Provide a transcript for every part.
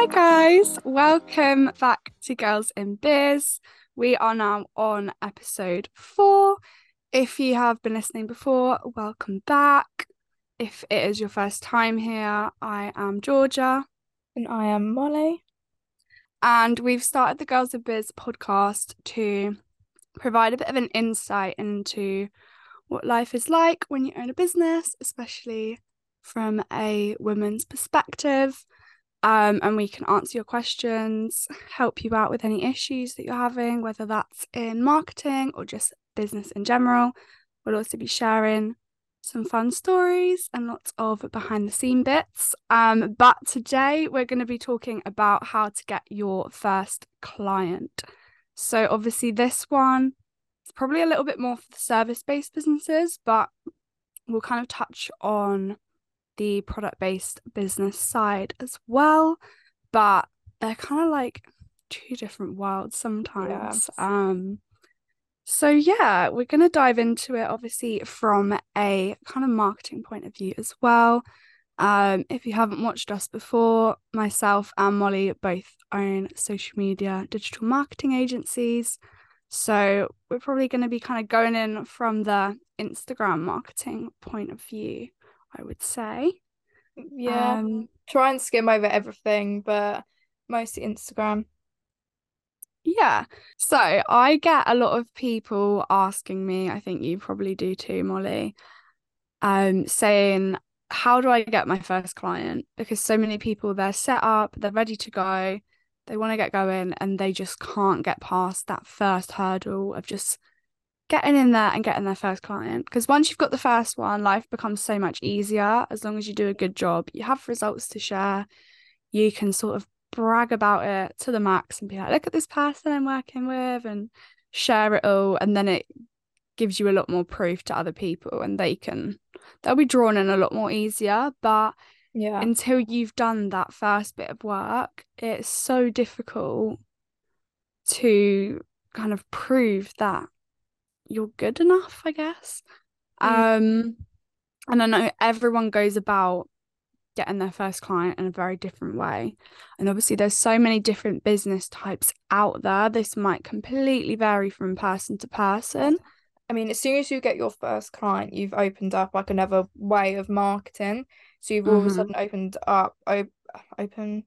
Hi, guys. Welcome back to Girls in Biz. We are now on episode four. If you have been listening before, welcome back. If it is your first time here, I am Georgia. And I am Molly. And we've started the Girls in Biz podcast to provide a bit of an insight into what life is like when you own a business, especially from a woman's perspective. Um, and we can answer your questions, help you out with any issues that you're having, whether that's in marketing or just business in general. We'll also be sharing some fun stories and lots of behind the scene bits. Um, but today we're going to be talking about how to get your first client. So, obviously, this one is probably a little bit more for the service based businesses, but we'll kind of touch on the product based business side as well. But they're kind of like two different worlds sometimes. Yeah. Um, so yeah, we're gonna dive into it obviously from a kind of marketing point of view as well. Um, if you haven't watched us before, myself and Molly both own social media digital marketing agencies. So we're probably going to be kind of going in from the Instagram marketing point of view, I would say. Yeah. Um, Try and skim over everything, but mostly Instagram. Yeah. So I get a lot of people asking me, I think you probably do too, Molly, um, saying, How do I get my first client? Because so many people they're set up, they're ready to go, they want to get going, and they just can't get past that first hurdle of just getting in there and getting their first client. Because once you've got the first one, life becomes so much easier as long as you do a good job. You have results to share. You can sort of brag about it to the max and be like, look at this person I'm working with and share it all. And then it gives you a lot more proof to other people and they can, they'll be drawn in a lot more easier. But yeah, until you've done that first bit of work, it's so difficult to kind of prove that you're good enough, I guess. Mm. Um, and I know everyone goes about getting their first client in a very different way. And obviously, there's so many different business types out there. This might completely vary from person to person. I mean, as soon as you get your first client, you've opened up like another way of marketing. So you've all mm-hmm. of a mm-hmm. sudden opened up op- open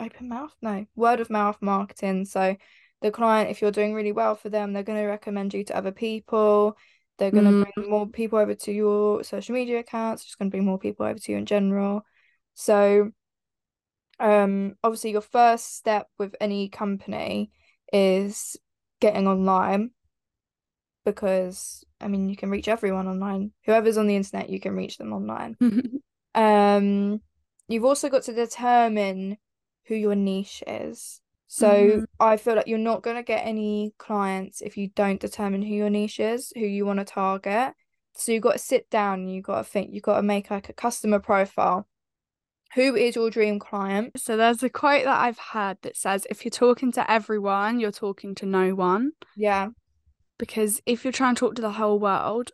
open mouth, no word of mouth marketing. So the client, if you're doing really well for them, they're going to recommend you to other people. They're going to mm. bring more people over to your social media accounts. Just going to bring more people over to you in general. So, um, obviously, your first step with any company is getting online because I mean, you can reach everyone online. Whoever's on the internet, you can reach them online. um, you've also got to determine who your niche is. So mm-hmm. I feel like you're not going to get any clients if you don't determine who your niche is, who you want to target. So you've got to sit down and you've got to think, you've got to make like a customer profile who is your dream client? So there's a quote that I've heard that says if you're talking to everyone, you're talking to no one. Yeah. Because if you're trying to talk to the whole world,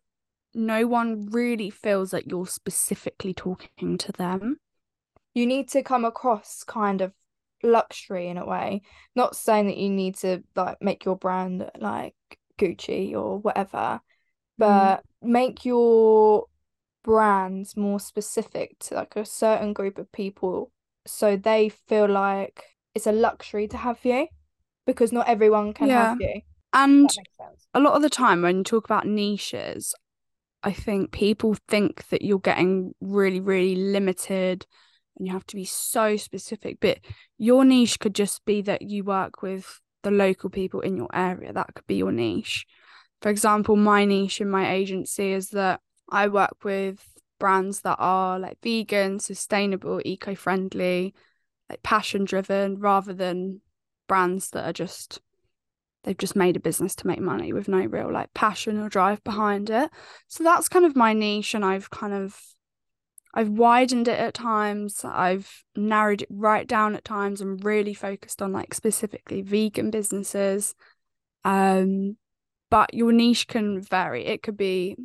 no one really feels that you're specifically talking to them. You need to come across kind of luxury in a way. Not saying that you need to like make your brand like Gucci or whatever, mm. but mm. make your brands more specific to like a certain group of people so they feel like it's a luxury to have you because not everyone can yeah. have you. And a lot of the time when you talk about niches, I think people think that you're getting really, really limited and you have to be so specific. But your niche could just be that you work with the local people in your area. That could be your niche. For example, my niche in my agency is that I work with brands that are like vegan, sustainable, eco friendly, like passion driven, rather than brands that are just they've just made a business to make money with no real like passion or drive behind it. So that's kind of my niche and I've kind of I've widened it at times. I've narrowed it right down at times and really focused on like specifically vegan businesses. Um but your niche can vary. It could be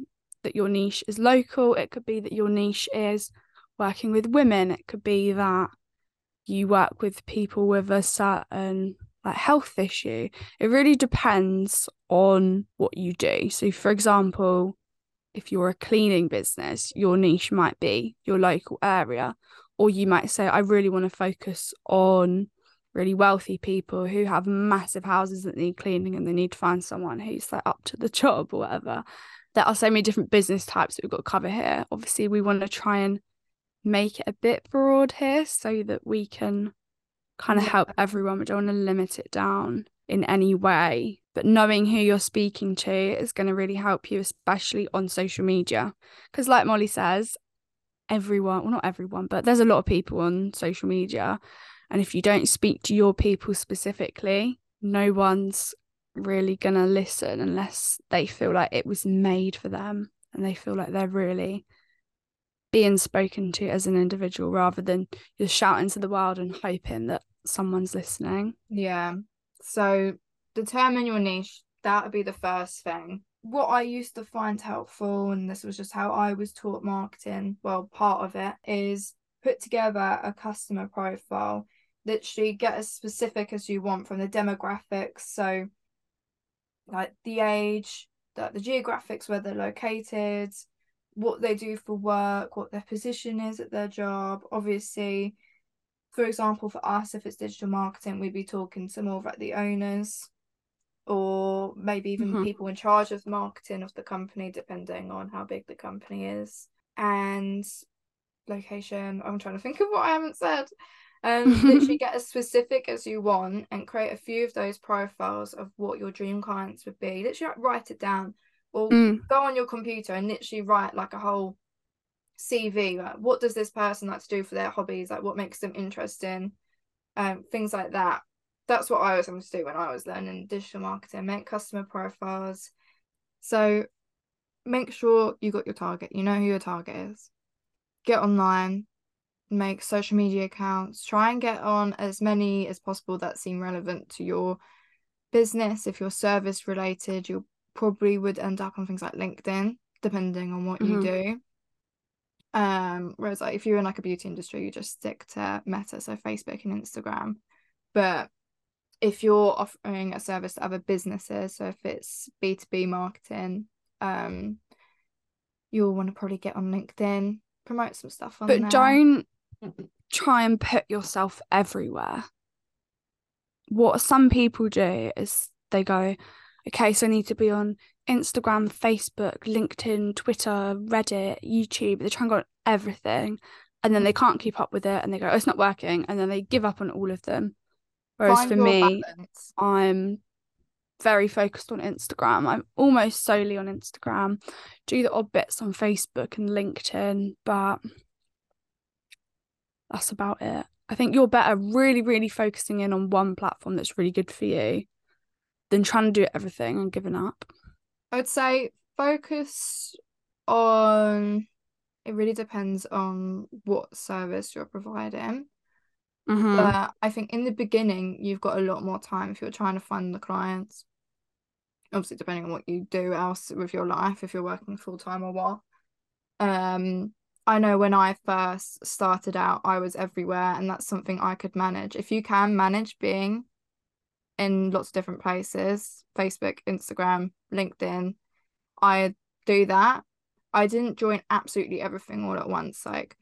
that your niche is local, it could be that your niche is working with women, it could be that you work with people with a certain like health issue. It really depends on what you do. So for example, if you're a cleaning business, your niche might be your local area. Or you might say, I really want to focus on really wealthy people who have massive houses that need cleaning and they need to find someone who's like up to the job or whatever. There are so many different business types that we've got to cover here. Obviously, we want to try and make it a bit broad here so that we can kind of help everyone. We don't want to limit it down in any way. But knowing who you're speaking to is going to really help you, especially on social media. Because, like Molly says, everyone, well, not everyone, but there's a lot of people on social media. And if you don't speak to your people specifically, no one's really going to listen unless they feel like it was made for them and they feel like they're really being spoken to as an individual rather than just shouting to the world and hoping that someone's listening. Yeah. So determine your niche. That would be the first thing. What I used to find helpful, and this was just how I was taught marketing, well, part of it is put together a customer profile. Literally get as specific as you want from the demographics. So, like the age, the, the geographics, where they're located, what they do for work, what their position is at their job. Obviously, for example, for us, if it's digital marketing, we'd be talking to more of like the owners or maybe even mm-hmm. people in charge of marketing of the company, depending on how big the company is. And location, I'm trying to think of what I haven't said. Um, literally get as specific as you want and create a few of those profiles of what your dream clients would be. Literally write it down or mm. go on your computer and literally write like a whole CV, like what does this person like to do for their hobbies, like what makes them interesting, um, things like that. That's what I was having to do when I was learning digital marketing, make customer profiles. So make sure you got your target, you know who your target is. Get online, make social media accounts, try and get on as many as possible that seem relevant to your business. If you're service related, you probably would end up on things like LinkedIn, depending on what mm-hmm. you do. Um, whereas like if you're in like a beauty industry, you just stick to Meta, so Facebook and Instagram. But if you're offering a service to other businesses, so if it's B2B marketing, um, you'll want to probably get on LinkedIn, promote some stuff on But there. don't try and put yourself everywhere. What some people do is they go, okay, so I need to be on Instagram, Facebook, LinkedIn, Twitter, Reddit, YouTube. They try and go on everything and then they can't keep up with it and they go, oh, it's not working. And then they give up on all of them. Whereas Find for me, balance. I'm very focused on Instagram. I'm almost solely on Instagram. Do the odd bits on Facebook and LinkedIn, but that's about it. I think you're better really, really focusing in on one platform that's really good for you than trying to do everything and giving up. I would say focus on it really depends on what service you're providing. Mm-hmm. But I think in the beginning you've got a lot more time if you're trying to fund the clients. Obviously depending on what you do else with your life, if you're working full time or what. Um I know when I first started out I was everywhere and that's something I could manage. If you can manage being in lots of different places Facebook, Instagram, LinkedIn. I do that. I didn't join absolutely everything all at once. Like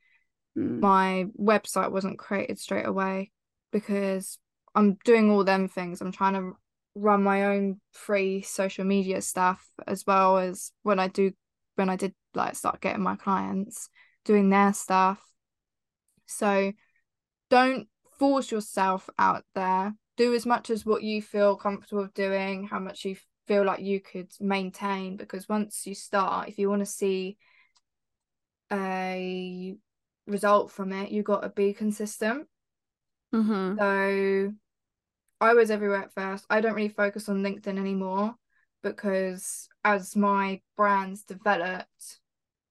mm. my website wasn't created straight away because I'm doing all them things. I'm trying to run my own free social media stuff as well as when I do when I did like start getting my clients doing their stuff. So don't force yourself out there do as much as what you feel comfortable doing, how much you feel like you could maintain. Because once you start, if you want to see a result from it, you got to be consistent. Mm-hmm. So I was everywhere at first. I don't really focus on LinkedIn anymore because as my brands developed,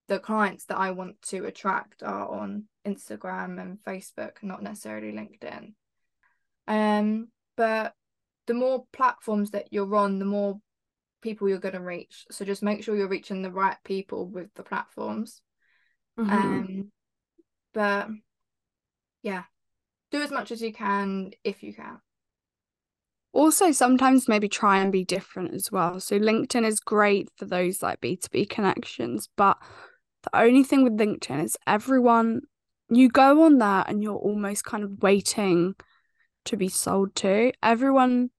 the clients that I want to attract are on Instagram and Facebook, not necessarily LinkedIn. Um, but the more platforms that you're on, the more people you're going to reach. So just make sure you're reaching the right people with the platforms. Mm-hmm. Um, but yeah, do as much as you can if you can. Also, sometimes maybe try and be different as well. So, LinkedIn is great for those like B2B connections, but the only thing with LinkedIn is everyone, you go on there and you're almost kind of waiting to be sold to. Everyone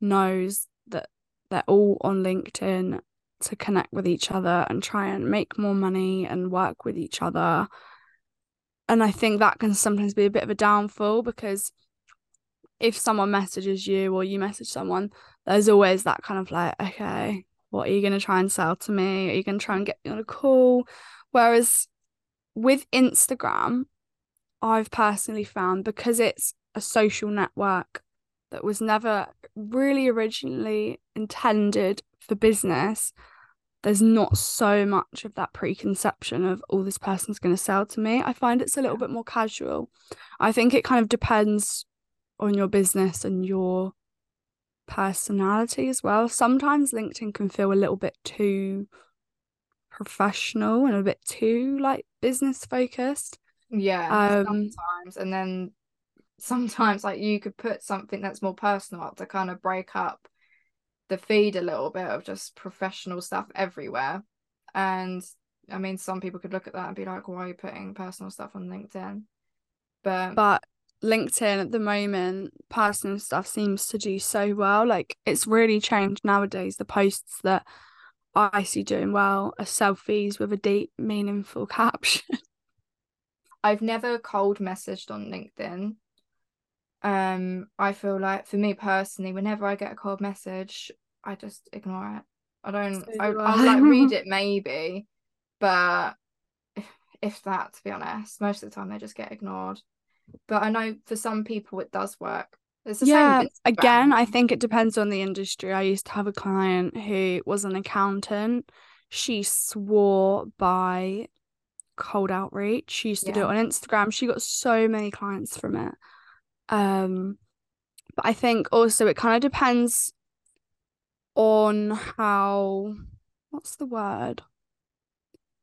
knows that they're all on LinkedIn to connect with each other and try and make more money and work with each other. And I think that can sometimes be a bit of a downfall because if someone messages you or you message someone, there's always that kind of like, okay, what are you going to try and sell to me? Are you going to try and get me on a call? Whereas with Instagram, I've personally found because it's a social network that was never really originally intended for business, there's not so much of that preconception of oh this person's going to sell to me. I find it's a little bit more casual. I think it kind of depends on your business and your personality as well. Sometimes linkedin can feel a little bit too professional and a bit too like business focused. Yeah um, sometimes and then sometimes like you could put something that's more personal up to kind of break up the feed a little bit of just professional stuff everywhere. And I mean, some people could look at that and be like, why are you putting personal stuff on LinkedIn? But but LinkedIn at the moment, personal stuff seems to do so well. Like it's really changed nowadays. The posts that I see doing well are selfies with a deep, meaningful caption. I've never cold messaged on LinkedIn um i feel like for me personally whenever i get a cold message i just ignore it. I don't so I, will like read it maybe but if, if that to be honest most of the time they just get ignored. But i know for some people it does work. Yeah again i think it depends on the industry. I used to have a client who was an accountant. She swore by cold outreach. She used to yeah. do it on instagram. She got so many clients from it um, but I think also it kind of depends on how what's the word?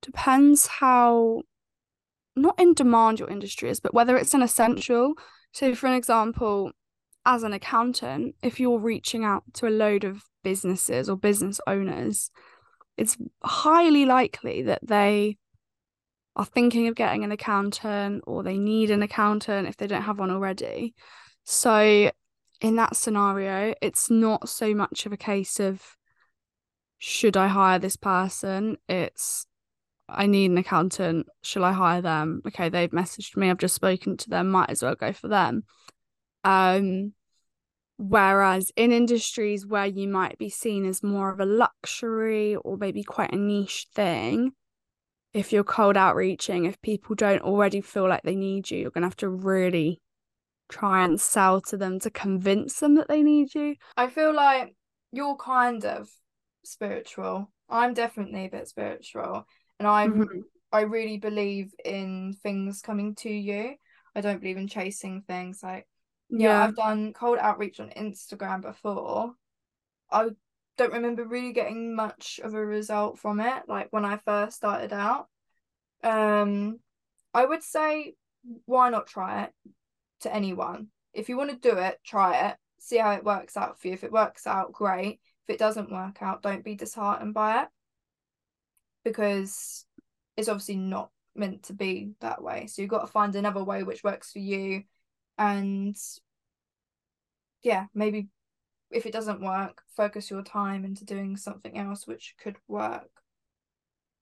Depends how not in demand your industry is, but whether it's an essential. So for an example, as an accountant, if you're reaching out to a load of businesses or business owners, it's highly likely that they are thinking of getting an accountant or they need an accountant if they don't have one already. So, in that scenario, it's not so much of a case of should I hire this person? It's I need an accountant. Shall I hire them? Okay, they've messaged me. I've just spoken to them. Might as well go for them. Um, whereas in industries where you might be seen as more of a luxury or maybe quite a niche thing, if you're cold outreaching, if people don't already feel like they need you, you're going to have to really try and sell to them to convince them that they need you. I feel like you're kind of spiritual. I'm definitely a bit spiritual and I'm mm-hmm. I really believe in things coming to you. I don't believe in chasing things like yeah, yeah I've done cold outreach on Instagram before. I don't remember really getting much of a result from it like when I first started out. Um I would say why not try it to anyone. If you want to do it, try it. See how it works out for you. If it works out, great. If it doesn't work out, don't be disheartened by it. Because it's obviously not meant to be that way. So you've got to find another way which works for you. And yeah, maybe if it doesn't work, focus your time into doing something else which could work.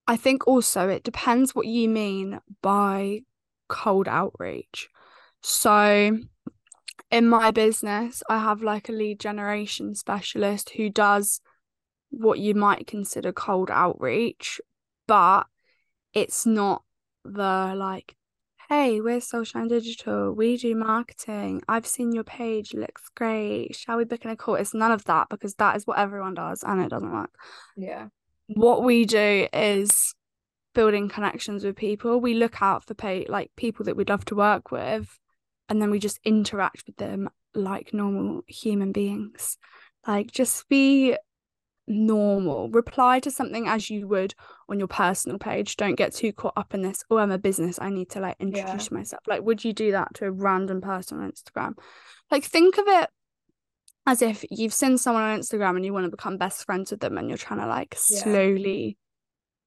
I think also it depends what you mean by cold outreach. So, in my business, I have like a lead generation specialist who does what you might consider cold outreach, but it's not the like hey, we're social and digital, we do marketing, I've seen your page, looks great, shall we book in a call? It's none of that because that is what everyone does and it doesn't work. Yeah. What we do is building connections with people. We look out for pay like people that we'd love to work with and then we just interact with them like normal human beings. Like just be normal. Reply to something as you would on your personal page. Don't get too caught up in this. Oh, I'm a business. I need to like introduce yeah. myself. Like, would you do that to a random person on Instagram? Like, think of it as if you've seen someone on Instagram and you want to become best friends with them and you're trying to like yeah. slowly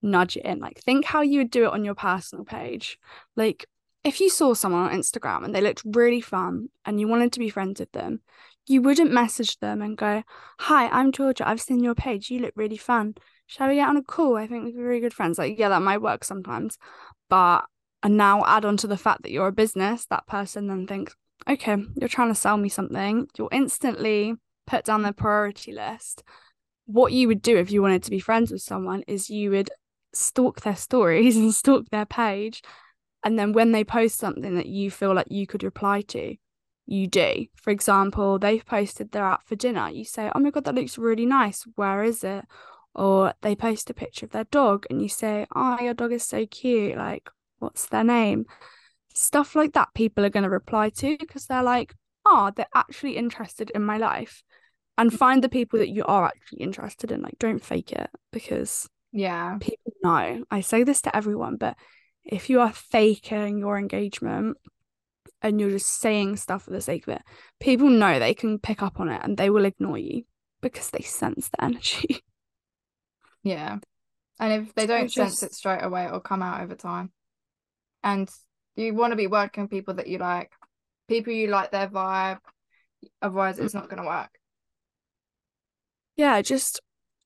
nudge it in. Like, think how you would do it on your personal page. Like, if you saw someone on Instagram and they looked really fun and you wanted to be friends with them, you wouldn't message them and go, Hi, I'm Georgia. I've seen your page. You look really fun. Shall we get on a call? I think we'd be really good friends. Like, yeah, that might work sometimes. But and now add on to the fact that you're a business, that person then thinks, okay, you're trying to sell me something. You'll instantly put down their priority list. What you would do if you wanted to be friends with someone is you would stalk their stories and stalk their page. And then when they post something that you feel like you could reply to, you do. For example, they've posted they're out for dinner. You say, Oh my God, that looks really nice. Where is it? Or they post a picture of their dog and you say, Oh, your dog is so cute. Like, what's their name? Stuff like that, people are going to reply to because they're like, Oh, they're actually interested in my life. And find the people that you are actually interested in. Like, don't fake it because yeah, people know. I say this to everyone, but if you are faking your engagement, and you're just saying stuff for the sake of it, people know they can pick up on it and they will ignore you because they sense the energy. Yeah. And if they don't so sense it straight away, it'll come out over time. And you want to be working with people that you like, people you like their vibe. Otherwise, it's not going to work. Yeah, just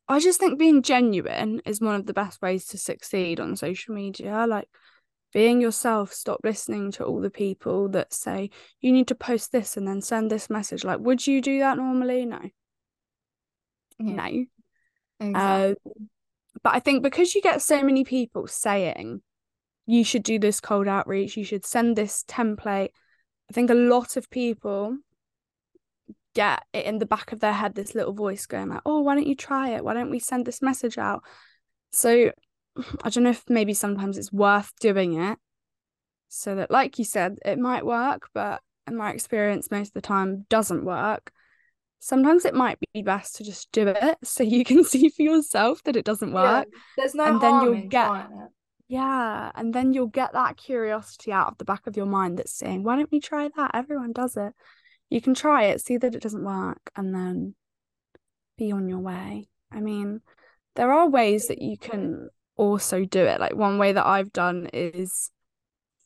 I just think being genuine is one of the best ways to succeed on social media. Like being yourself stop listening to all the people that say you need to post this and then send this message. Like would you do that normally? No. Yeah. no. Exactly. uh, but i think because you get so many people saying you should do this cold outreach you should send this template i think a lot of people get it in the back of their head this little voice going like oh why don't you try it? Why don't we send this message out? So I don't know if maybe sometimes it's worth doing it so that, like you said, it might work, but in my experience, most of the time doesn't work. Sometimes it might be best to just do it so you can see for yourself that it doesn't work. Yeah, there's no and then you'll get yeah, and then you'll get that curiosity out of the back of your mind that's saying, "Why don't we try that? Everyone does it. You can try it, see that it doesn't work, and then be on your way." I mean, there are ways that you can also do it. Like one way that I've done is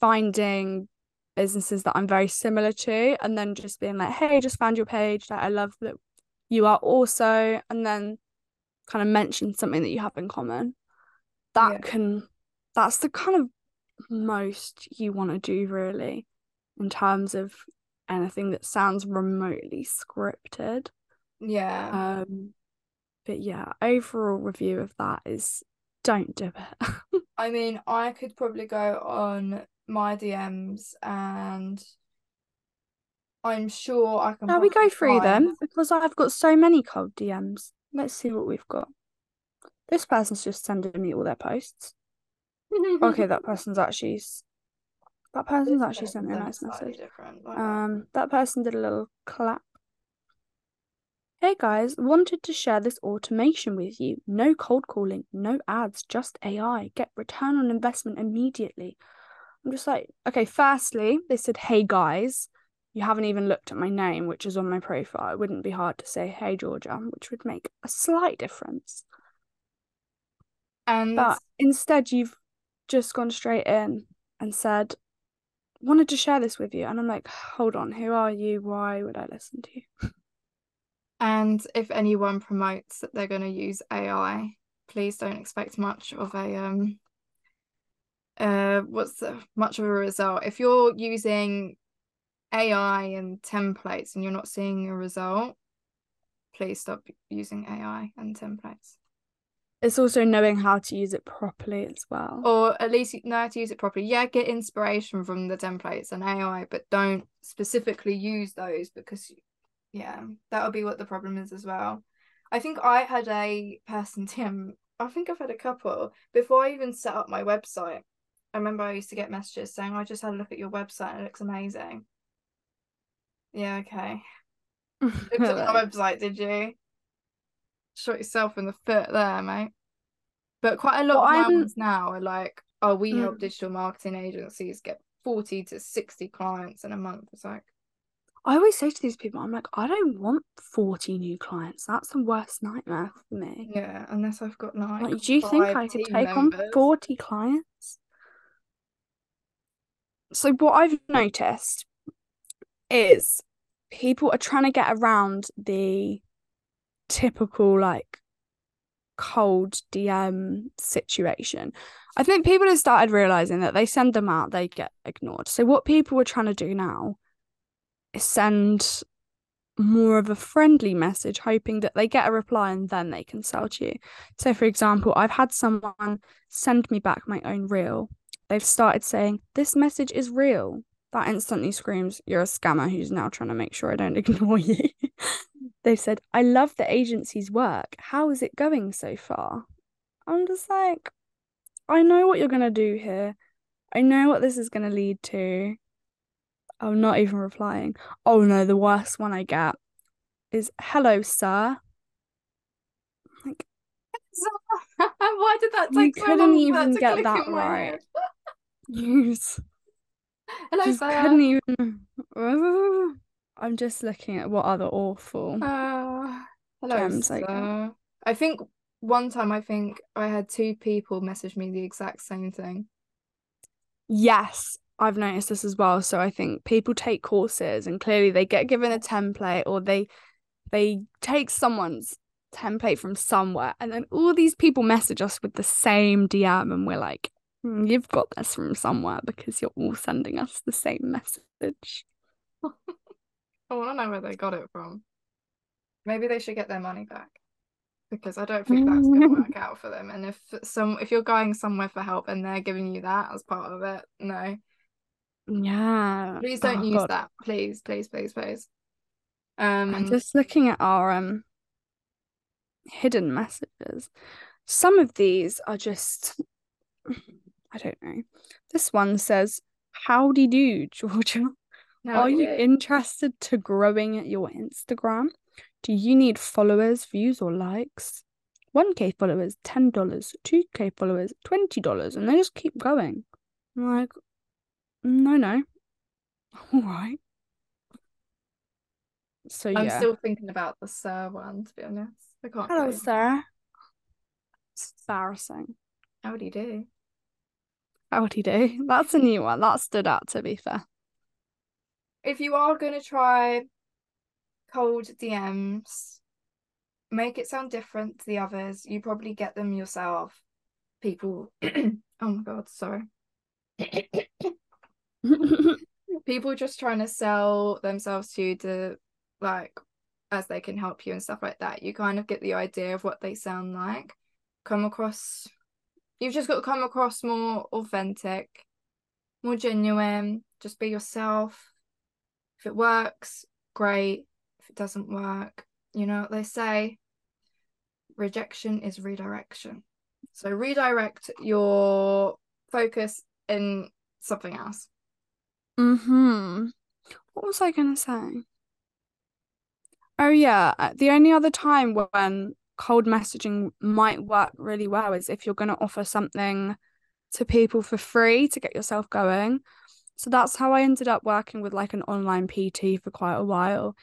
finding businesses that I'm very similar to and then just being like, hey, just found your page. Like I love that you are also and then kind of mention something that you have in common. That yeah. can that's the kind of most you want to do really in terms of anything that sounds remotely scripted. Yeah. Um but yeah, overall review of that is don't do it. I mean, I could probably go on my DMs and I'm sure I can. Now we go through find... them because I've got so many cold DMs. Let's see what we've got. This person's just sending me all their posts. okay, that person's actually that person's actually sent me a nice message. Um, that person did a little clap Hey guys, wanted to share this automation with you. No cold calling, no ads, just AI. Get return on investment immediately. I'm just like, okay, firstly, they said, hey guys. You haven't even looked at my name, which is on my profile. It wouldn't be hard to say, hey Georgia, which would make a slight difference. And but instead, you've just gone straight in and said, wanted to share this with you. And I'm like, hold on, who are you? Why would I listen to you? And if anyone promotes that they're going to use AI, please don't expect much of a um uh what's the, much of a result. If you're using AI and templates and you're not seeing a result, please stop using AI and templates. It's also knowing how to use it properly as well. Or at least know how to use it properly. Yeah, get inspiration from the templates and AI, but don't specifically use those because yeah, that'll be what the problem is as well. I think I had a person, Tim. I think I've had a couple before I even set up my website. I remember I used to get messages saying, I just had a look at your website and it looks amazing. Yeah, okay. Looked at my website, did you? shot yourself in the foot there, mate. But quite a lot Well, of my ones now are like, oh, we help Mm. digital marketing agencies get 40 to 60 clients in a month. It's like, I always say to these people, I'm like, I don't want 40 new clients. That's the worst nightmare for me. yeah, unless I've got like, Like, do you think I could take on 40 clients? So, what I've noticed is people are trying to get around the typical, like, cold DM situation. I think people have started realizing that they send them out, they get ignored. So, what people are trying to do now send more of a friendly message, hoping that they get a reply and then they can sell to you. So, for example, I've had someone send me back my own reel. They've started saying, This message is real. That instantly screams, You're a scammer who's now trying to make sure I don't ignore you. They've said, I love the agency's work. How is it going so far? I'm just like, I know what you're going to do here. I know what this is going to lead to. I'm not even replying. Oh no, the worst one I get is hello, sir. Like, Why did that You take so couldn't even get that right. you Hello, just sir. couldn't even. I'm just looking at what other awful. Uh, hello, Gems, I sir. I think one time I think I had two people message me the exact same thing. Yes, I've noticed this as well. So I think people take courses and clearly they get given a template or they they take someone's template from somewhere and then all these people message us with the same DM and we're like, "Hmm, you've got this from somewhere because you're all sending us the same message. I want to know where they got it from. Maybe they should get their money back because I don't think that's gonna work out for them. And if some if you're going somewhere for help and they're giving you that as part of it, no, Yeah. please don't Oh, use God. that. Please, please, please, please. Um, I'm just looking at our um hidden messages. Some of these are just I don't know. This one says, Howdy do, Georgia. no, Are you interested to growing your Instagram? Do you need followers, views, or likes? 1k followers, $10, 2k followers, $20, and they just keep going. I'm like, no, no. All right. So I'm yeah. still thinking about the sir one, to be honest. I can't Hello, go. sir. It's embarrassing. How do you do? Howdy do. That's a new one. That stood out to be fair. If you are gonna try cold DMs, make it sound different to the others. You probably get them yourself. People, oh my god, sorry. People just trying to sell themselves to you to like as they can help you and stuff like that. You kind of get the idea of what they sound like. Come across you've just got to come across more authentic, more genuine. Just be yourself. If it works, great. If it doesn't work, you know what they say rejection is redirection. So redirect your focus in something else. Hmm What was I gonna say? Oh yeah, uh, the only other time when cold messaging might work really well is if you're gonna offer something to people for free to get yourself going. So that's how I ended up working with like an online PT for quite a while.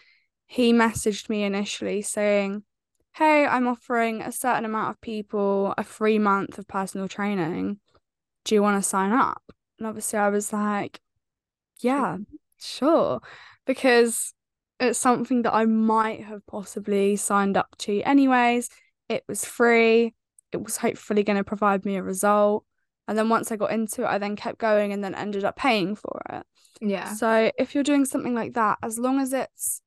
He messaged me initially saying, Hey, I'm offering a certain amount of people a free month of personal training. Do you want to sign up? And obviously I was like, yeah, sure. Because it's something that I might have possibly signed up to anyways. It was free. It was hopefully going to provide me a result. And then once I got into it, I then kept going and then ended up paying for it. Yeah. So if you're doing something like that, as long as it's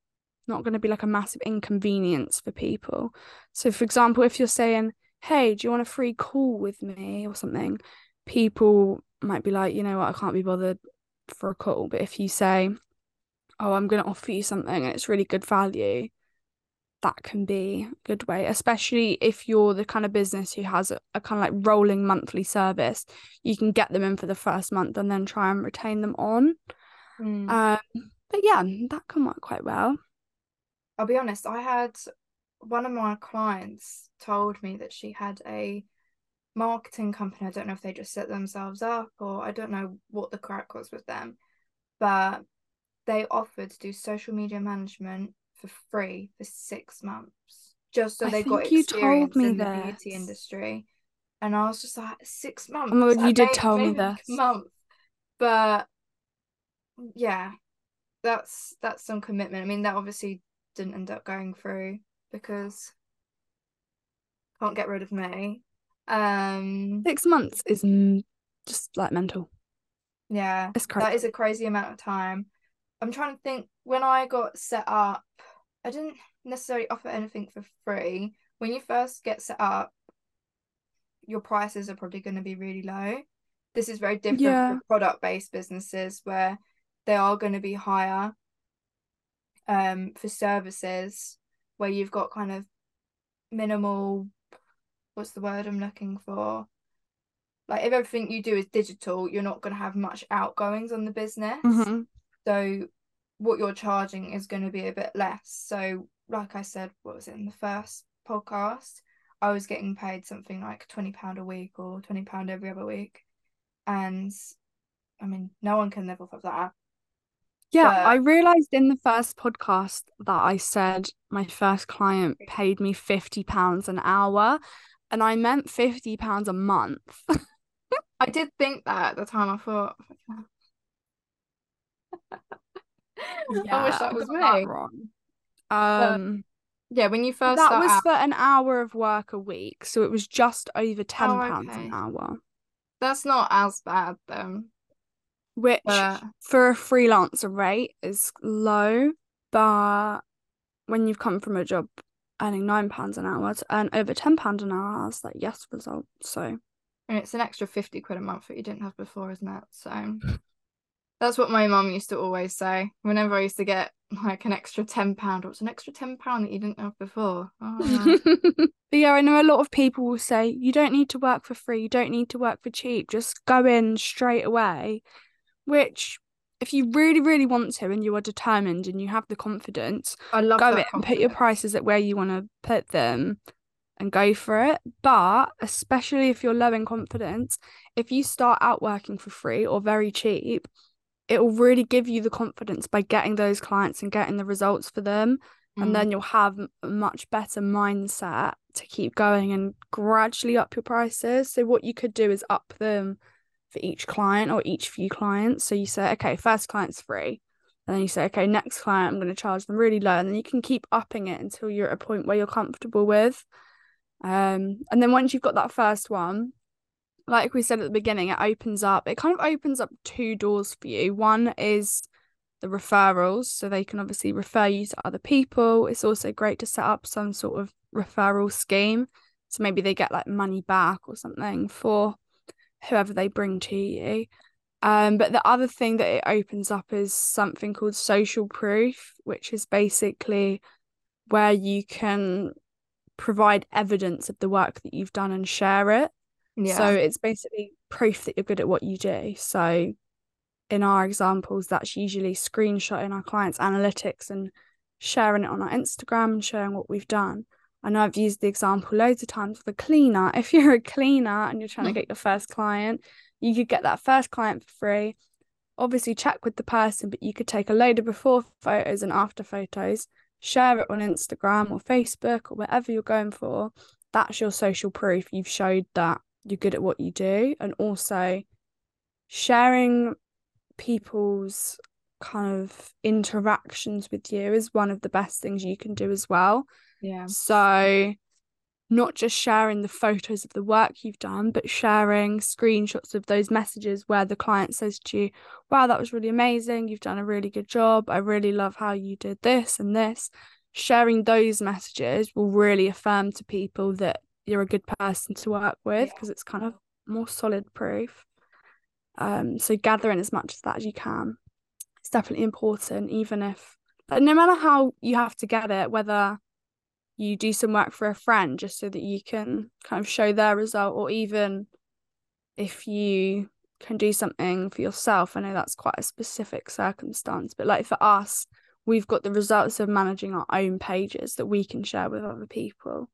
not going to be like a massive inconvenience for people. So for example, if you're saying, "Hey, do you want a free call with me or something?" people might be like, "You know what? I can't be bothered for a call." But if you say, "Oh, I'm going to offer you something and it's really good value," that can be a good way, especially if you're the kind of business who has a, a kind of like rolling monthly service. You can get them in for the first month and then try and retain them on. Mm. Um, but yeah, that can work quite well. I'll be honest, I had one of my clients told me that she had a marketing company. I don't know if they just set themselves up or I don't know what the crack was with them, but they offered to do social media management for free for six months just so I they got you experience told me in the beauty industry. And I was just like, six months. Oh my God, you did tell me maybe like a this. month. But yeah, that's that's some commitment. I mean, that obviously didn't end up going through because can't get rid of me. Um, Six months is just like mental. yeah, It's crazy. that is a crazy amount of time. I'm trying to think when I got set up, I didn't necessarily offer anything for free. When you first get set up, your prices are probably going to be really low. This is very different Yeah. from product-based businesses where they are going to be higher um for services where you've got kind of minimal what's the word I'm looking for? Like if everything you do is digital, you're not going to have much outgoings on the business. Mhm. So what you're charging is going to be a bit less. So like I said, what was it in the first podcast? I was getting paid something like £20 a week or £20 every other week. And I mean, no one can live off of that. Yeah, But- I realized in the first podcast that I said my first client paid me £50 an hour, and I meant £50 a month. I did think that at the time. I thought, I wish that was me. wrong. But Um, Yeah, when you first that was out, for an hour of work a week, so it was just over ten pounds okay. an hour, that's not as bad then. which But for a freelancer rate is low, but when you've come from a job earning nine pounds an hour to earn over ten pounds an hour has that yes result. So and it's an extra 50 quid a month that you didn't have before, isn't it? So that's what my mum used to always say. Whenever I used to get like an extra 10 pound, what's an extra 10 pound that you didn't have before? Oh, but yeah, I know a lot of people will say you don't need to work for free, you don't need to work for cheap, just go in straight away. Which, if you really, really want to and you are determined and you have the confidence, I love go that and put your prices at where you want to put them and go for it. But especially if you're low in confidence, if you start out working for free or very cheap, it will really give you the confidence by getting those clients and getting the results for them. Mm. And then you'll have a much better mindset to keep going and gradually up your prices. So, what you could do is up them for each client or each few clients. So, you say, okay, first client's free. And then you say, okay, next client, I'm going to charge them really low. And then you can keep upping it until you're at a point where you're comfortable with. Um, and then once you've got that first one, like we said at the beginning, it opens up, it kind of opens up two doors for you. One is the referrals, so they can obviously refer you to other people. It's also great to set up some sort of referral scheme. So maybe they get like money back or something for whoever they bring to you. Um, but the other thing that it opens up is something called social proof, which is basically where you can provide evidence of the work that you've done and share it. Yeah. So it's basically proof that you're good at what you do. So in our examples, that's usually screenshotting our clients' analytics and sharing it on our Instagram and showing what we've done. I know I've used the example loads of times with a cleaner. If you're a cleaner and you're trying to Hmm. get your first client, you could get that first client for free. Obviously, check with the person, but you could take a load of before photos and after photos, share it on Instagram or Facebook or whatever you're going for. That's your social proof. You've showed that you're good at what you do. And also sharing people's kind of interactions with you is one of the best things you can do as well. Yeah. So, not just sharing the photos of the work you've done, but sharing screenshots of those messages where the client says to you, Wow, that was really amazing. You've done a really good job. I really love how you did this and this. Sharing those messages will really affirm to people that you're a good person to work with Yeah. because it's kind of more solid proof. Um, so gathering as much of that as you can. It's definitely important, even if no matter how you have to get it, whether you do some work for a friend just so that you can kind of show their result, or even if you can do something for yourself. I know that's quite a specific circumstance, but like for us, we've got the results of managing our own pages that we can share with other people.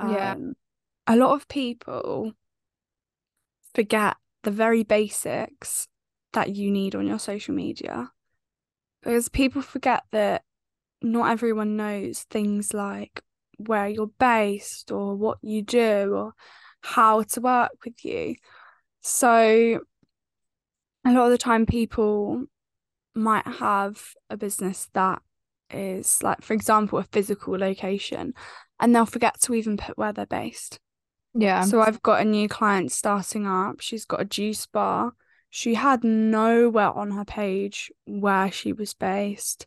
Yeah. Um, a lot of people forget the very basics that you need on your social media because people forget that not everyone knows things like where you're based or what you do or how to work with you. So, a lot of the time, people might have a business that is like, for example, a physical location, and they'll forget to even put where they're based. Yeah. So I've got a new client starting up. She's got a juice bar. She had nowhere on her page where she was based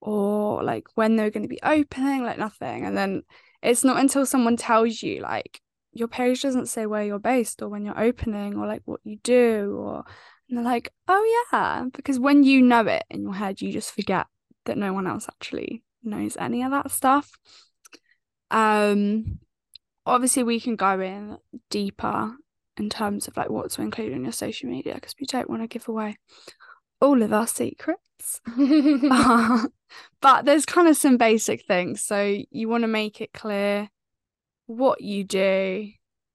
or like when they're going to be opening, like nothing. And then it's not until someone tells you, like, your page doesn't say where you're based or when you're opening or like what you do or they're like, oh yeah. Because when you know it in your head, you just forget that no one else actually knows any of that stuff. Um obviously we can go in deeper in terms of like what to include in your social media because we don't want to give away all of our secrets. but there's kind of some basic things. So you want to make it clear what you do.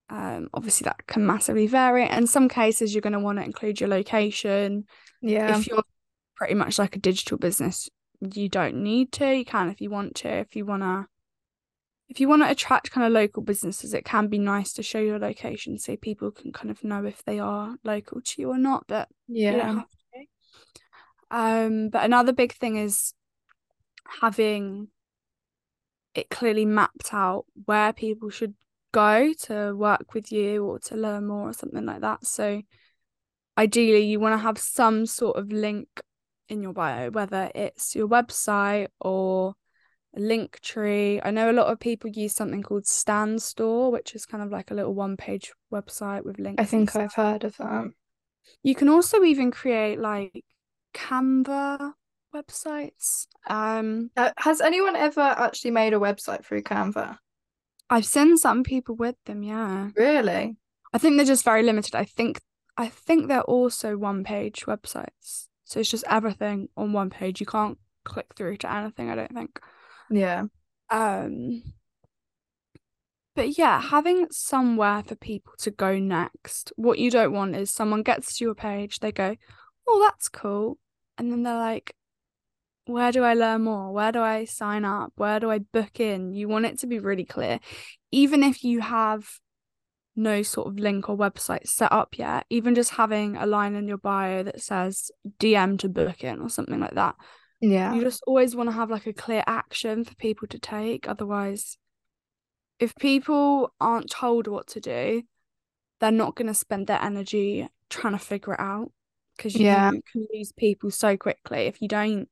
Um, obviously, that can massively vary. In some cases, you're going to want to include your location. yeah. If you're pretty much like a digital business, you don't need to. You can if you want to. If you want to, if you want to attract kind of local businesses, it can be nice to show your location so people can kind of know if they are local to you or not. But yeah. Um, but another big thing is having it clearly mapped out where people should go to work with you or to learn more or something like that. So ideally you want to have some sort of link in your bio, whether it's your website or a link tree. I know a lot of people use something called Stan Store, which is kind of like a little one page website with links. I think. I've heard of that. You can also even create like Canva websites. Um, Uh, has anyone ever actually made a website through Canva? I've seen some people with them, yeah. Really? I think they're just very limited. I think I think they're also one page websites. So it's just everything on one page. You can't click through to anything, I don't think. Yeah. Um but yeah, having somewhere for people to go next. What you don't want is someone gets to your page, they go, "Oh, that's cool." And then they're like, "Where do I learn more? Where do I sign up? Where do I book in?" You want it to be really clear. Even if you have no sort of link or website set up yet, even just having a line in your bio that says DM to book in or something like that. Yeah. You just always want to have like a clear action for people to take. Otherwise, if people aren't told what to do, they're not going to spend their energy trying to figure it out because you Yeah. can lose people so quickly. If you don't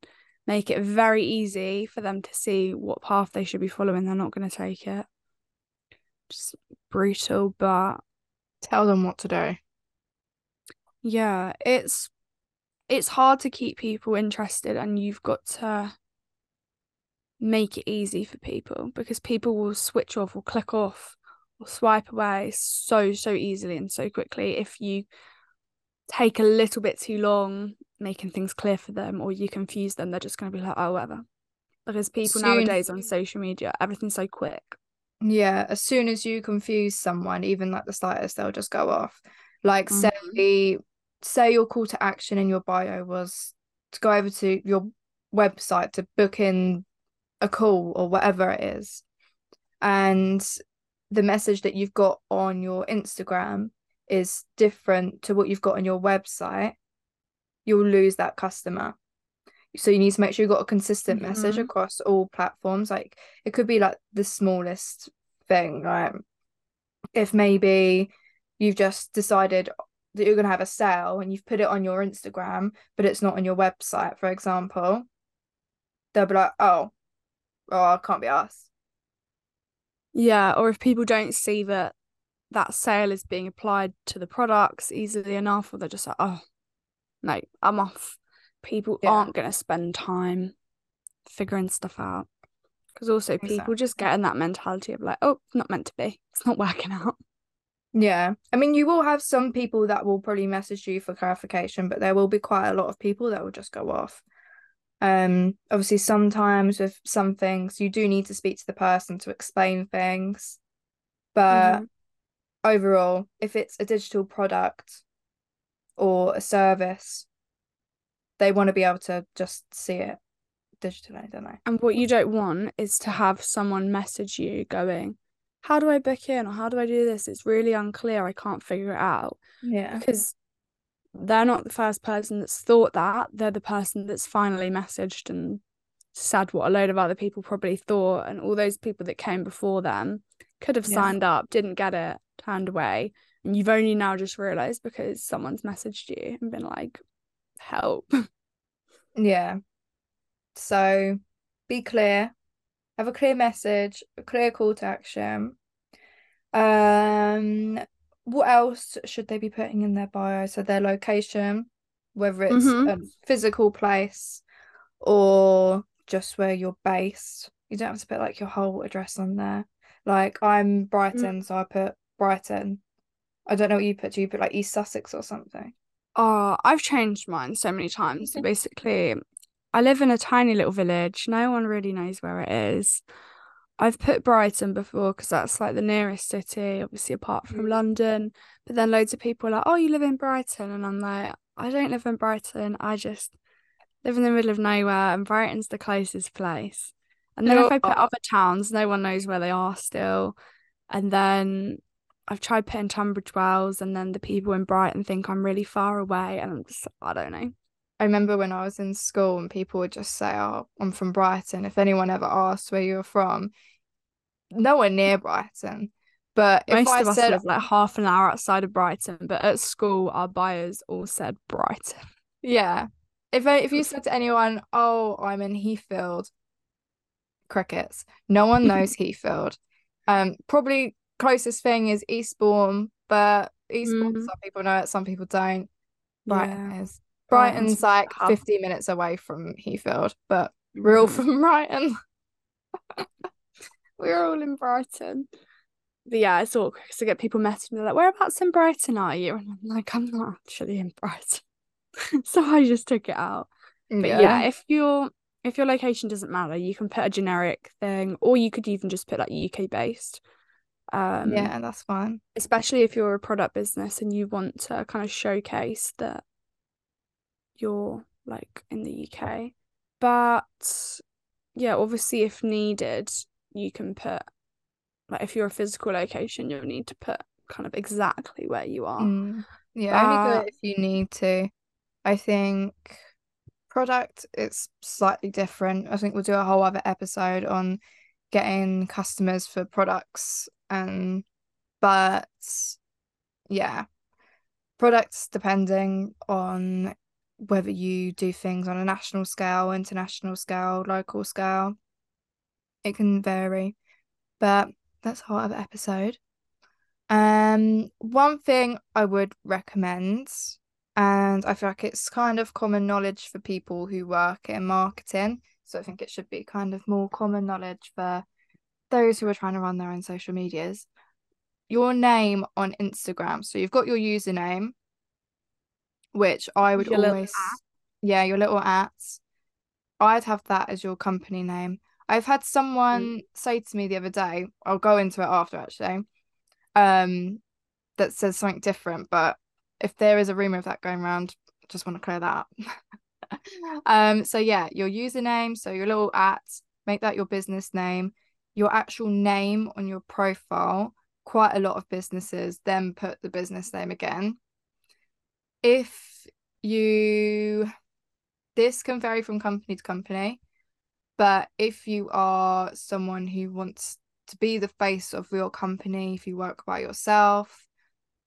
make it very easy for them to see what path they should be following, they're not going to take it. Just brutal, but Tell them what to do. yeah, it's it's hard to keep people interested and you've got to make it easy for people because people will switch off or click off or swipe away so so easily and so quickly if you take a little bit too long making things clear for them or you confuse them they're just going to be like oh whatever because people Soon- nowadays on social media everything's so quick Yeah, as soon as you confuse someone, even like the slightest, they'll just go off. Like Mhm. say say your call to action in your bio was to go over to your website to book in a call or whatever it is. And the message that you've got on your Instagram is different to what you've got on your website, you'll lose that customer. So you need to make sure you've got a consistent message Mhm. across all platforms. Like it could be like the smallest thing, right? If maybe you've just decided that you're going to have a sale and you've put it on your Instagram, but it's not on your website, for example, they'll be like, oh, oh, it can't be us. Yeah, or if people don't see that that sale is being applied to the products easily enough, or they're just like, oh, no, I'm off. People Yeah. aren't going to spend time figuring stuff out. Because also, people just get in that mentality of like, oh, not meant to be. It's not working out. Yeah. I mean, you will have some people that will probably message you for clarification, but there will be quite a lot of people that will just go off. Um, obviously, sometimes with some things, you do need to speak to the person to explain things. But Mhm. Overall, if it's a digital product or a service, they want to be able to just see it digitally, don't they? And what you don't want is to have someone message you going, How do I book in? Or how do I do this? It's really unclear. I can't figure it out. Yeah. Because they're not the first person that's thought that. They're the person that's finally messaged and said what a load of other people probably thought. And all those people that came before them could have Yeah. signed up, didn't get it, turned away. And you've only now just realised because someone's messaged you and been like, help. Yeah. So be clear, have a clear message, a clear call to action. Um, what else should they be putting in their bio? So their location, whether it's Mhm. a physical place or just where you're based. You don't have to put like your whole address on there. Like I'm Brighton, so I put Brighton. I don't know what you put. Do you put like East Sussex or something? Oh, I've changed mine so many times. So basically, I live in a tiny little village. No one really knows where it is. I've put Brighton before because that's like the nearest city, obviously apart from Mm. London. But then loads of people are like, "Oh, you live in Brighton," and I'm like, "I don't live in Brighton. I just live in the middle of nowhere, and Brighton's the closest place." And then if I put other towns, no one knows where they are still. And then I've tried putting Tunbridge Wells, and then the people in Brighton think I'm really far away, and I'm just, I don't know. I remember when I was in school and people would just say, Oh, I'm from Brighton. If anyone ever asked where you're from, nowhere near Brighton. But if Most I of us said, live like half an hour outside of Brighton, but at school, our bios all said Brighton. yeah, if I, if you said to anyone, Oh, I'm in Heathfield, crickets. No one knows Heathfield. Um, probably closest thing is Eastbourne, but Eastbourne, Mm. some people know it, some people don't. Brighton Yeah. is. Brighton's Brighton's like hub. 50 minutes away from Heathfield, but we're all Mhm. from Brighton. We're all in Brighton. But yeah, it's awkward because I get people messaging me like, whereabouts in Brighton are you? And I'm like, I'm not actually in Brighton. so I just took it out. But yeah. if your if your location doesn't matter, you can put a generic thing, or you could even just put like UK based. Um yeah, that's fine. especially if you're a product business and you want to kind of showcase that you're like in the UK. But yeah, obviously if needed, you can put like if you're a physical location, you'll need to put kind of exactly where you are. Mm. Yeah, only But- it if you need to. I think product it's slightly different. I think we'll do a whole other episode on getting customers for products and but yeah. Products depending on whether you do things on a national scale, international scale, local scale. It can vary. But that's a whole other episode. Um, one thing I would recommend, and I feel like it's kind of common knowledge for people who work in marketing, so I think it should be kind of more common knowledge for those who are trying to run their own social medias. Your name on Instagram. So you've got your username, which I would Your always, yeah, your little ats. I'd have that as your company name. I've had someone say to me the other day, I'll go into it after actually, um, that says something different, but if there is a rumor of that going around, just want to clear that up. um, so yeah, your username, so your little at, make that your business name, your actual name on your profile. Quite a lot of businesses then put the business name again. If you, this can vary from company to company, but if you are someone who wants to be the face of your company, if you work by yourself,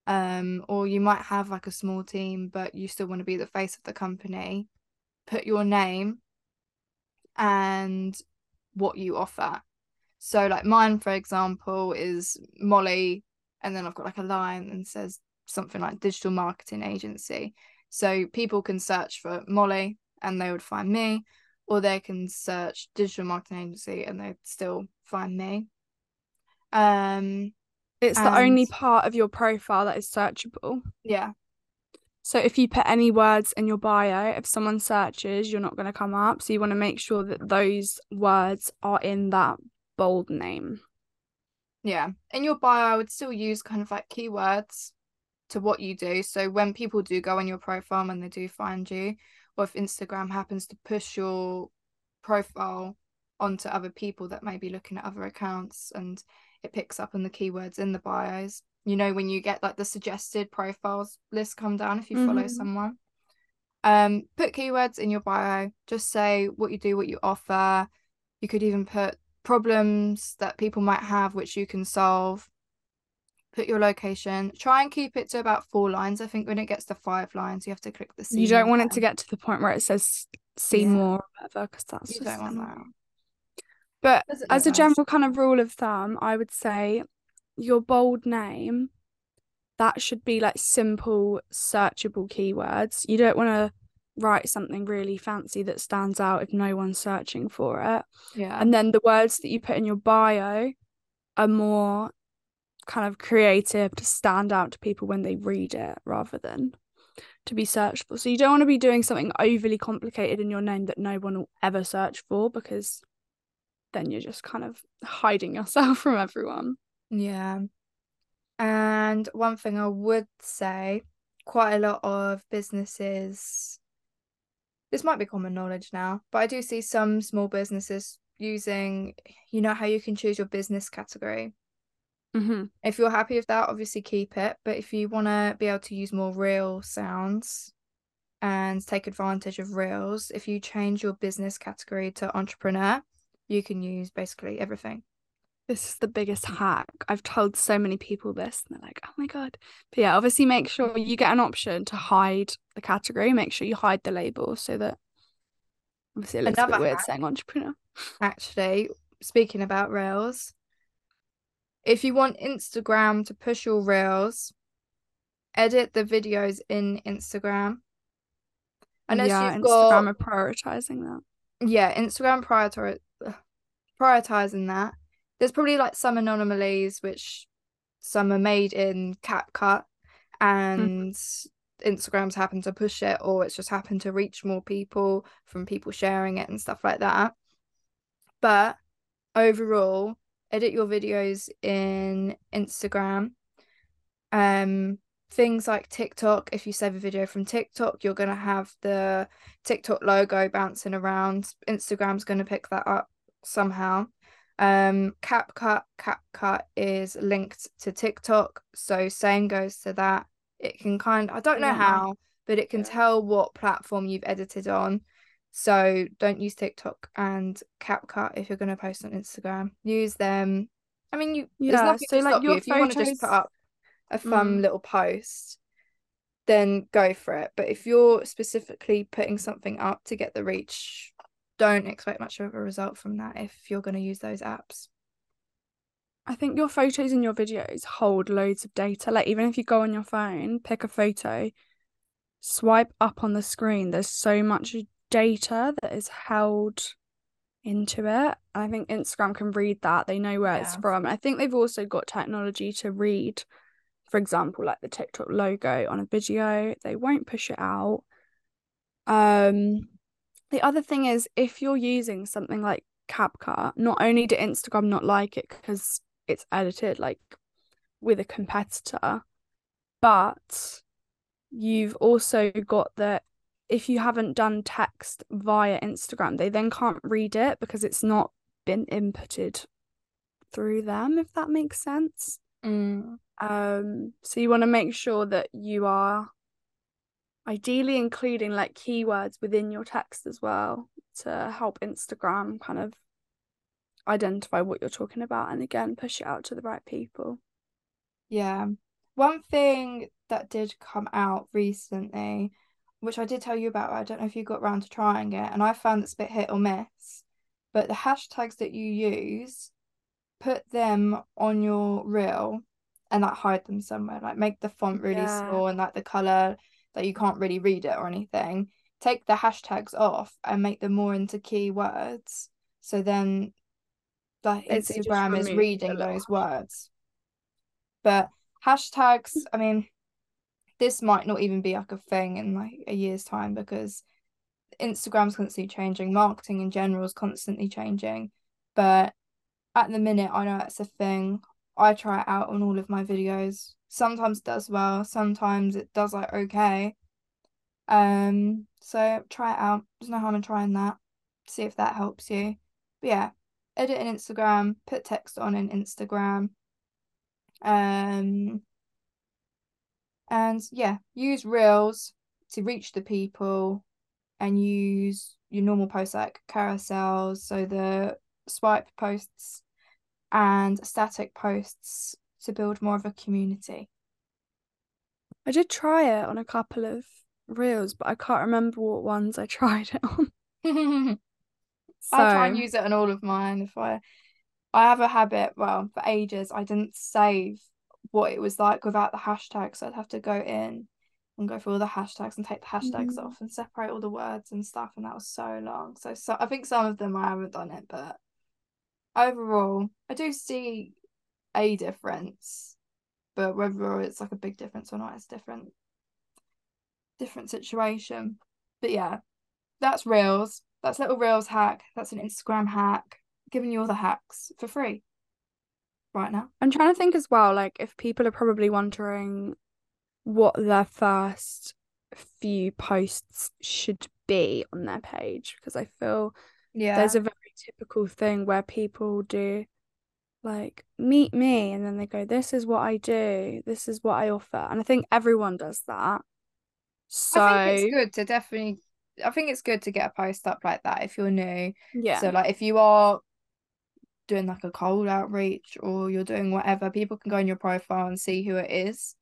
um, or you might have like a small team, but you still want to be the face of the company, put your name and what you offer. So, like mine, for example, is Molly, and then I've got like a line and says something like digital marketing agency. So people can search for Molly and they would find me, or they can search digital marketing agency and they'd still find me. Um, It's the only part of your profile that is searchable. yeah. So if you put any words in your bio, if someone searches, you're not going to come up. So you want to make sure that those words are in that bold name. Yeah. In your bio, I would still use kind of like keywords to what you do. So when people do go on your profile and they do find you, or if Instagram happens to push your profile onto other people that may be looking at other accounts and it picks up on the keywords in the bios. You know, when you get like the suggested profiles list come down if you mm-hmm. follow someone. Um, put keywords in your bio, just say what you do, what you offer. You could even put problems that people might have which you can solve. Put your location. Try and keep it to about four lines. I think when it gets to five lines, you have to click the You don't want it to get to the point where it says see yeah. more or whatever, because that's you don't want that. But as a nice? general kind of rule of thumb, I would say your bold name that should be like simple searchable keywords. You don't want to write something really fancy that stands out if no one's searching for it. Yeah. And then the words that you put in your bio are more kind of creative to stand out to people when they read it rather than to be searched for. So you don't want to be doing something overly complicated in your name that no one will ever search for because then you're just kind of hiding yourself from everyone. Yeah. And one thing I would say, quite a lot of businesses, this might be common knowledge now, but I do see some small businesses using, you know, how you can choose your business category. Mm-hmm. If you're happy with that, obviously keep it. But if you want to be able to use more real sounds and take advantage of reels, if you change your business category to entrepreneur, you can use basically everything. This is the biggest hack. I've told so many people this, and they're like, oh my God. But yeah, obviously, make sure you get an option to hide the category. Make sure you hide the label so that obviously it looks Another a bit weird hack, saying entrepreneur. Actually, speaking about Reels, if you want Instagram to push your Reels, edit the videos in Instagram. Unless yeah, you've Instagram got... are prioritizing that. Yeah, Instagram prioritize prioritizing that there's probably like some anomalies which some are made in CapCut and mm. Instagram's happened to push it or it's just happened to reach more people from people sharing it and stuff like that. But overall, edit your videos in Instagram. Um things like TikTok, if you save a video from TikTok, you're going to have the TikTok logo bouncing around. Instagram's going to pick that up somehow. Um, CapCut, CapCut is linked to TikTok, so same goes to that. It can kind of, I don't know yeah. how, but it can yeah. tell what platform you've edited on. So don't use TikTok and CapCut if you're going to post on Instagram. Use them. I mean, you yeah, there's nothing so to like stop you if you want to just put up a fun mm. little post. Then go for it. But if you're specifically putting something up to get the reach, don't expect much of a result from that if you're going to use those apps. I think your photos and your videos hold loads of data. Like, even if you go on your phone, pick a photo, swipe up on the screen, there's so much data that is held into it. I think Instagram can read that. They know where yeah. it's from. I think they've also got technology to read, for example, like the TikTok logo on a video. They won't push it out. Um, the other thing is, if you're using something like CapCut, not only do Instagram not like it because it's edited like with a competitor, but you've also got that if you haven't done text via Instagram, they then can't read it because it's not been inputted through them, if that makes sense. Mm. Um, so you want to make sure that you are ideally including like keywords within your text as well to help Instagram kind of identify what you're talking about and again push it out to the right people. Yeah. One thing that did come out recently, which I did tell you about, I don't know if you got around to trying it, and I found it's a bit hit or miss. But the hashtags that you use, put them on your reel and like hide them somewhere. Like make the font really yeah. small and like the colour that you can't really read it or anything, take the hashtags off and make them more into keywords. So then the Instagram is reading those words. But hashtags, I mean, this might not even be like a thing in like a year's time because Instagram's constantly changing, marketing in general is constantly changing. But at the minute, I know it's a thing. I try it out on all of my videos. Sometimes it does well, sometimes it does like okay. Um, so try it out. There's no harm in trying that. See if that helps you. But yeah, edit an Instagram, put text on an Instagram. Um, and yeah, use Reels to reach the people and use your normal posts like carousels, so the swipe posts and static posts to build more of a community. I did try it on a couple of reels, but I can't remember what ones I tried it on. so... I try and use it on all of mine. If I, I have a habit. Well, for ages, I didn't save what it was like without the hashtags. So I'd have to go in and go through all the hashtags and take the hashtags mm-hmm. off and separate all the words and stuff. And that was so long. So, so I think some of them I haven't done it, but overall, I do see a difference. But whether it's like a big difference or not, it's different. Different situation. But yeah, that's Reels. That's little Reels hack. That's an Instagram hack. Giving you all the hacks for free right now. I'm trying to think as well, like if people are probably wondering what their first few posts should be on their page because I feel yeah there's a very typical thing where people do like meet me and then they go this is what I do. This is what I offer and I think everyone does that. So I think it's good to definitely I think it's good to get a post up like that if you're new. Yeah. So like if you are doing like a cold outreach or you're doing whatever people can go in your profile and see who it is.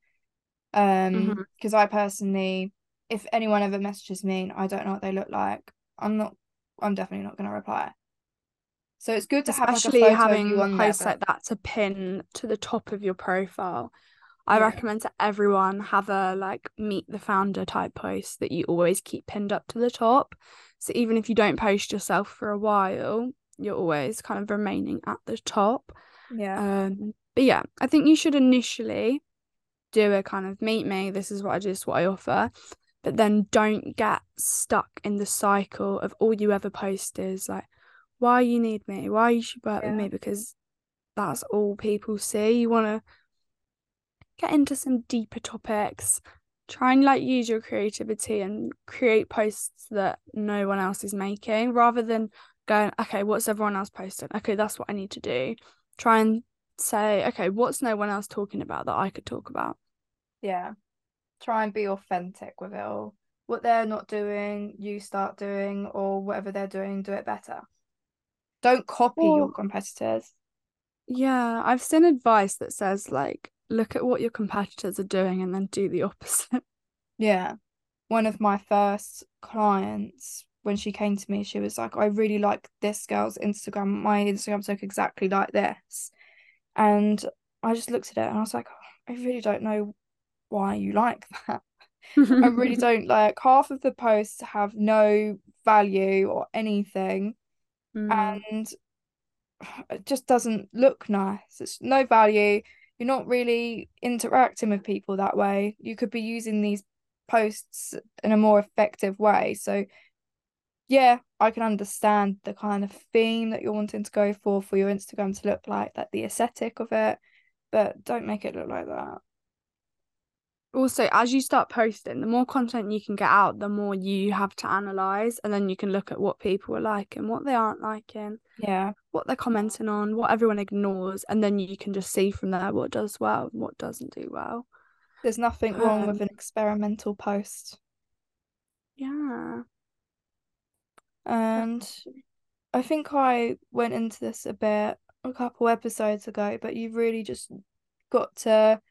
Um because mm-hmm. I personally if anyone ever messages me and I don't know what they look like I'm not I'm definitely not going to reply so it's good to Especially have like having posts there, but... like that to pin to the top of your profile I yeah. recommend to everyone have a like meet the founder type post that you always keep pinned up to the top. So even if you don't post yourself for a while, you're always kind of remaining at the top. Yeah. Um but yeah, I think you should initially do a kind of meet me, this is what I do, this is what I offer. But then don't get stuck in the cycle of all you ever post is like, why you need me, why you should work yeah. with me, because that's all people see. You wanna get into some deeper topics. Try and like use your creativity and create posts that no one else is making rather than going, okay, what's everyone else posting? Okay, that's what I need to do. Try and say, okay, what's no one else talking about that I could talk about? Yeah. Try and be authentic with it all. What they're not doing, you start doing, or whatever they're doing, do it better. Don't copy well, your competitors. Yeah, I've seen advice that says like look at what your competitors are doing and then do the opposite. Yeah. One of my first clients when she came to me, she was like, I really like this girl's Instagram. My Instagram's look exactly like this. And I just looked at it and I was like, oh, I really don't know why you like that. I really don't like half of the posts have no value or anything. Mm. And it just doesn't look nice. It's no value. You're not really interacting with people that way. You could be using these posts in a more effective way. So yeah, I can understand the kind of theme that you're wanting to go for for your Instagram to look like, that the aesthetic of it, but don't make it look like that. Also, as you start posting, the more content you can get out, the more you have to analyze, and then you can look at what people are liking, what they aren't liking, yeah, what they're commenting on, what everyone ignores, and then you can just see from there what does well and what doesn't do well. There's nothing wrong um, with an experimental post. Yeah. And I think I went into this a bit a couple episodes ago, but you've really just got to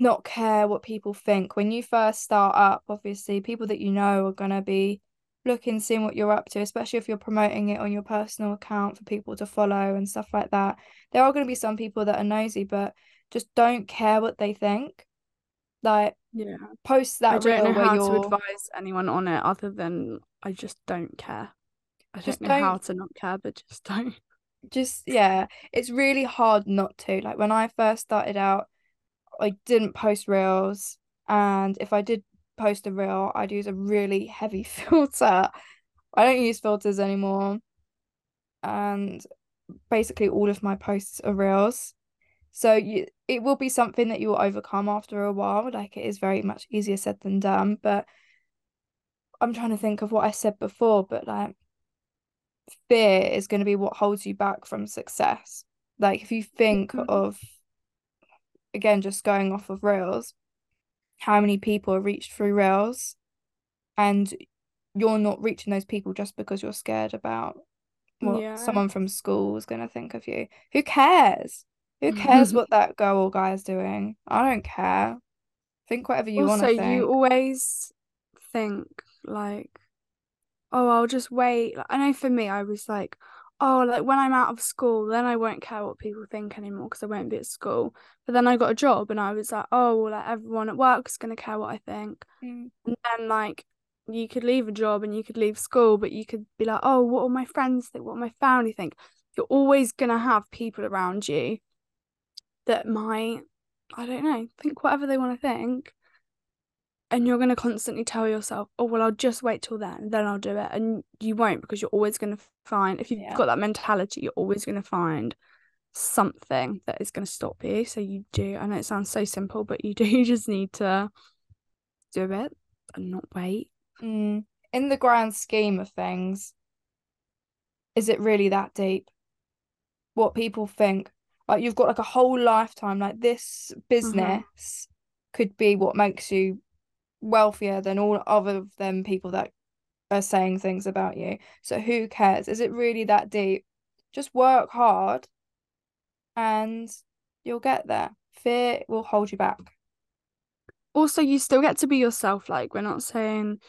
not care what people think. When you first start up, obviously, people that you know are going to be looking, seeing what you're up to, especially if you're promoting it on your personal account for people to follow and stuff like that. There are going to be some people that are nosy, but just don't care what they think. Like, yeah, post that. I don't know how you're... to advise anyone on it other than I just don't care. I just don't know don't... how to not care, but just don't. Just yeah, it's really hard not to. Like when I first started out, I didn't post reels. And if I did post a reel, I'd use a really heavy filter. I don't use filters anymore. And basically all of my posts are reels. So you it will be something that you will overcome after a while. Like it is very much easier said than done. But I'm trying to think of what I said before, but like fear is going to be what holds you back from success. Like if you think mm-hmm. of again just going off of Reels, how many people are reached through Reels, and you're not reaching those people just because you're scared about what yeah. someone from school is going to think of you. Who cares? Who cares what that girl or guy is doing? I don't care. Think whatever you want to think. you always think like, oh, I'll just wait. I know for me, I was like, oh, like when I'm out of school, then I won't care what people think anymore because I won't be at school. But then I got a job and I was like, oh, well, like everyone at work is going to care what I think. Mm. And then, like, you could leave a job and you could leave school, but you could be like, oh, what will my friends think? What will my family think? You're always going to have people around you that might, I don't know, think whatever they want to think and you're going to constantly tell yourself, oh, well, I'll just wait till then, then I'll do it. And you won't because you're always going to find, if you've yeah. got that mentality, you're always going to find something that is going to stop you. So you do, I know it sounds so simple, but you do you just need to do it and not wait. Mm. In the grand scheme of things, is it really that deep? What people think? Like you've got like a whole lifetime, like this mm-hmm. business mm-hmm. could be what makes you wealthier than all other them people that are saying things about you. So who cares? Is it really that deep? Just work hard and you'll get there. Fear will hold you back. Also, you still get to be yourself. Like, we're not saying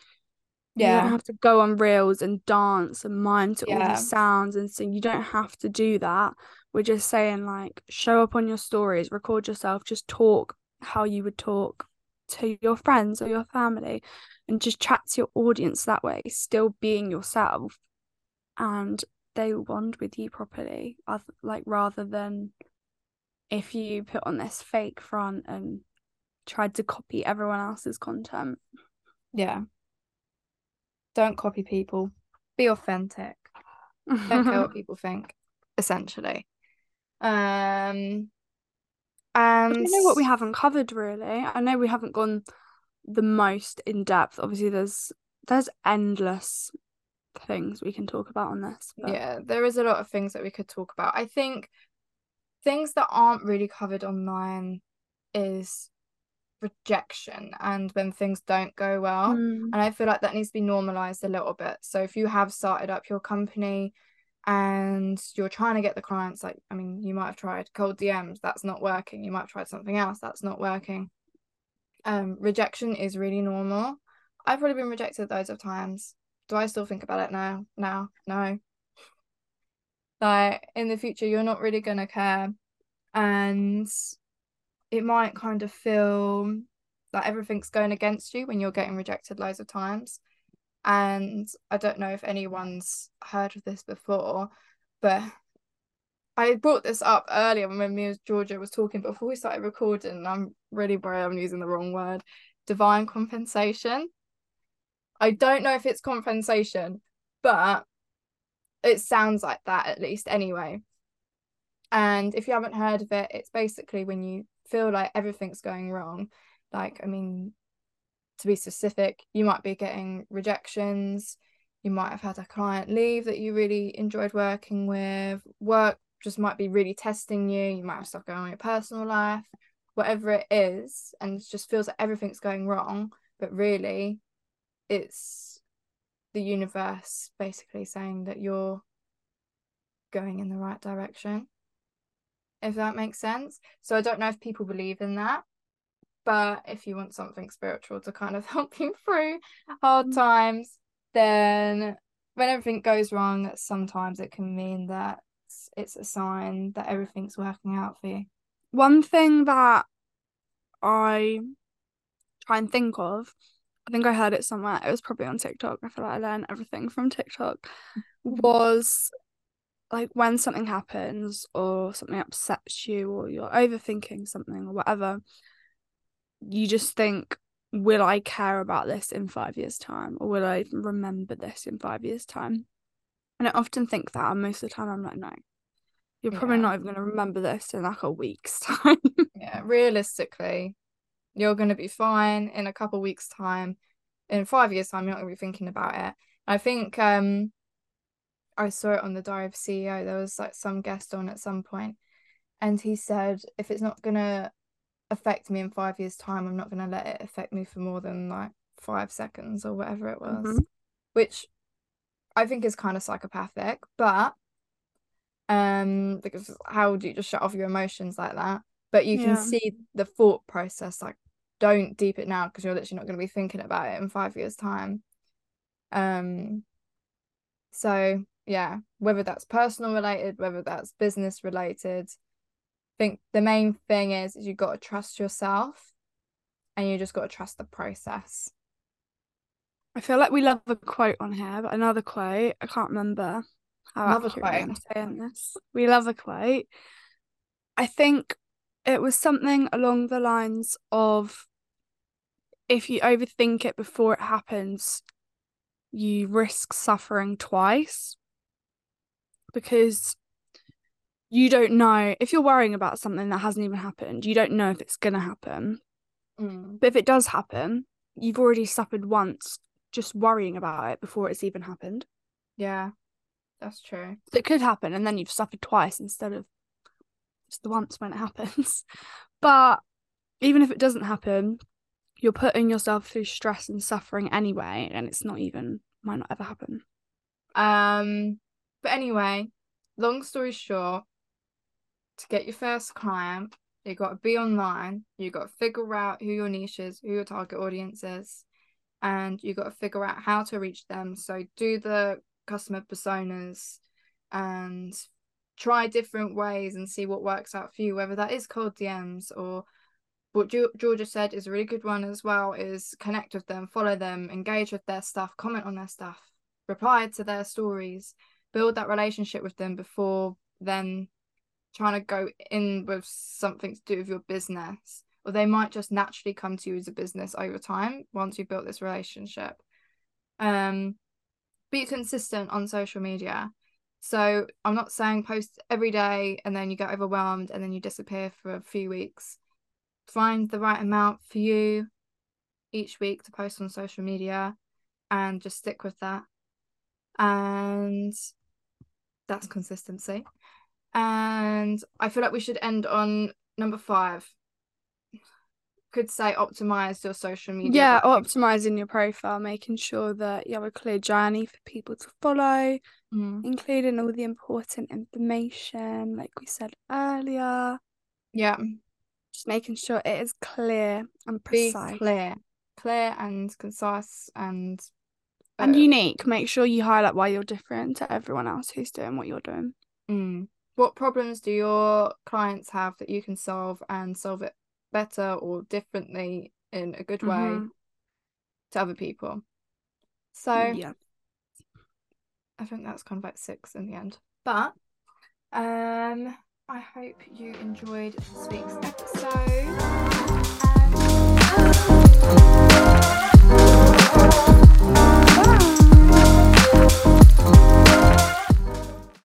yeah. you don't have to go on reels and dance and mime to yeah. all these sounds and sing. You don't have to do that. We're just saying, like, show up on your stories, record yourself, just talk how you would talk to your friends or your family and just chat to your audience that way, still being yourself. And they will bond with you properly, like rather than if you put on this fake front and tried to copy everyone else's content. Yeah. Don't copy people. Be authentic. Don't care what people think, essentially. Um and I know what we haven't covered really. I know we haven't gone the most in depth. Obviously, there's there's endless things we can talk about on this. But... Yeah, there is a lot of things that we could talk about. I think things that aren't really covered online is rejection and when things don't go well. Mm. And I feel like that needs to be normalized a little bit. So if you have started up your company and you're trying to get the clients like i mean you might have tried cold dms that's not working. You might have tried something else that's not working. Um rejection is really normal. I've probably been rejected loads of times. Do i still think about it now? Now no. Like in the future you're not really gonna care and it might kind of feel like everything's going against you when you're getting rejected loads of times and I don't know if anyone's heard of this before, but I brought this up earlier when me and Georgia was talking before we started recording, I'm really worried I'm using the wrong word. Divine compensation. I don't know if it's compensation, but it sounds like that at least anyway. And if you haven't heard of it, it's basically when you feel like everything's going wrong. Like, I mean, to be specific, you might be getting rejections. You might have had a client leave that you really enjoyed working with. Work just might be really testing you. You might have stuff going on in your personal life, whatever it is, and it just feels like everything's going wrong. But really, it's the universe basically saying that you're going in the right direction. If that makes sense. So I don't know if people believe in that. But if you want something spiritual to kind of help you through hard mm. times, then when everything goes wrong, sometimes it can mean that it's a sign that everything's working out for you. One thing that I try and think of, I think I heard it somewhere, it was probably on TikTok. I feel like I learned everything from TikTok, was like when something happens or something upsets you or you're overthinking something or whatever, you just think, will I care about this in five years' time? Or will I remember this in five years' time? And I often think that, and most of the time I'm like, no, you're probably Yeah. not even going to remember this in like a week's time. Yeah, realistically, you're going to be fine in a couple weeks' time. In five years' time, you're not going to be thinking about it. I think um, I saw it on the Diary of CEO. There was like some guest on at some point, and he said, if it's not going to affect me in five years' time, I'm not going to let it affect me for more than like five seconds or whatever it was, Mhm. which I think is kind of psychopathic, but um, because how do you just shut off your emotions like that? But you can Yeah. see the thought process, like don't deep it now because you're literally not going to be thinking about it in five years' time. Um, so yeah, whether that's personal related, whether that's business related, think the main thing is, is you've got to trust yourself and you just got to trust the process. I feel like we love a quote on here, but another quote, I can't remember how Love a accurate I am quote. saying this. We love a quote. I think it was something along the lines of if you overthink it before it happens, you risk suffering twice because you don't know if you're worrying about something that hasn't even happened, you don't know if it's going to happen. Mm. But if it does happen, you've already suffered once just worrying about it before it's even happened. Yeah, that's true. So it could happen and then you've suffered twice instead of just the once when it happens. But even if it doesn't happen, you're putting yourself through stress and suffering anyway, and it's not even might not ever happen. Um, but anyway, long story short, to get your first client, you got to be online, you got to figure out who your niche is, who your target audience is, and you got to figure out how to reach them. So do the customer personas and try different ways and see what works out for you, whether that is cold DMs or what Ge- Georgia said is a really good one as well is connect with them, follow them, engage with their stuff, comment on their stuff, reply to their stories, build that relationship with them before then trying to go in with something to do with your business. Or they might just naturally come to you as a business over time once you've built this relationship. Um, be consistent on social media. So I'm not saying post every day and then you get overwhelmed and then you disappear for a few weeks. Find the right amount for you each week to post on social media and just stick with that. And that's consistency. And I feel like we should end on number five. Could say optimize your social media. Yeah, optimizing your profile, making sure that you have a clear journey for people to follow, Mm. including all the important information, like we said earlier. Yeah. Just making sure it is clear and precise. Be clear. Clear and concise and and uh, unique. Make sure you highlight why you're different to everyone else who's doing what you're doing. Mm. What problems do your clients have that you can solve and solve it better or differently in a good way Mhm. to other people? So Yeah. I think that's kind of like six in the end. But um I hope you enjoyed this week's episode.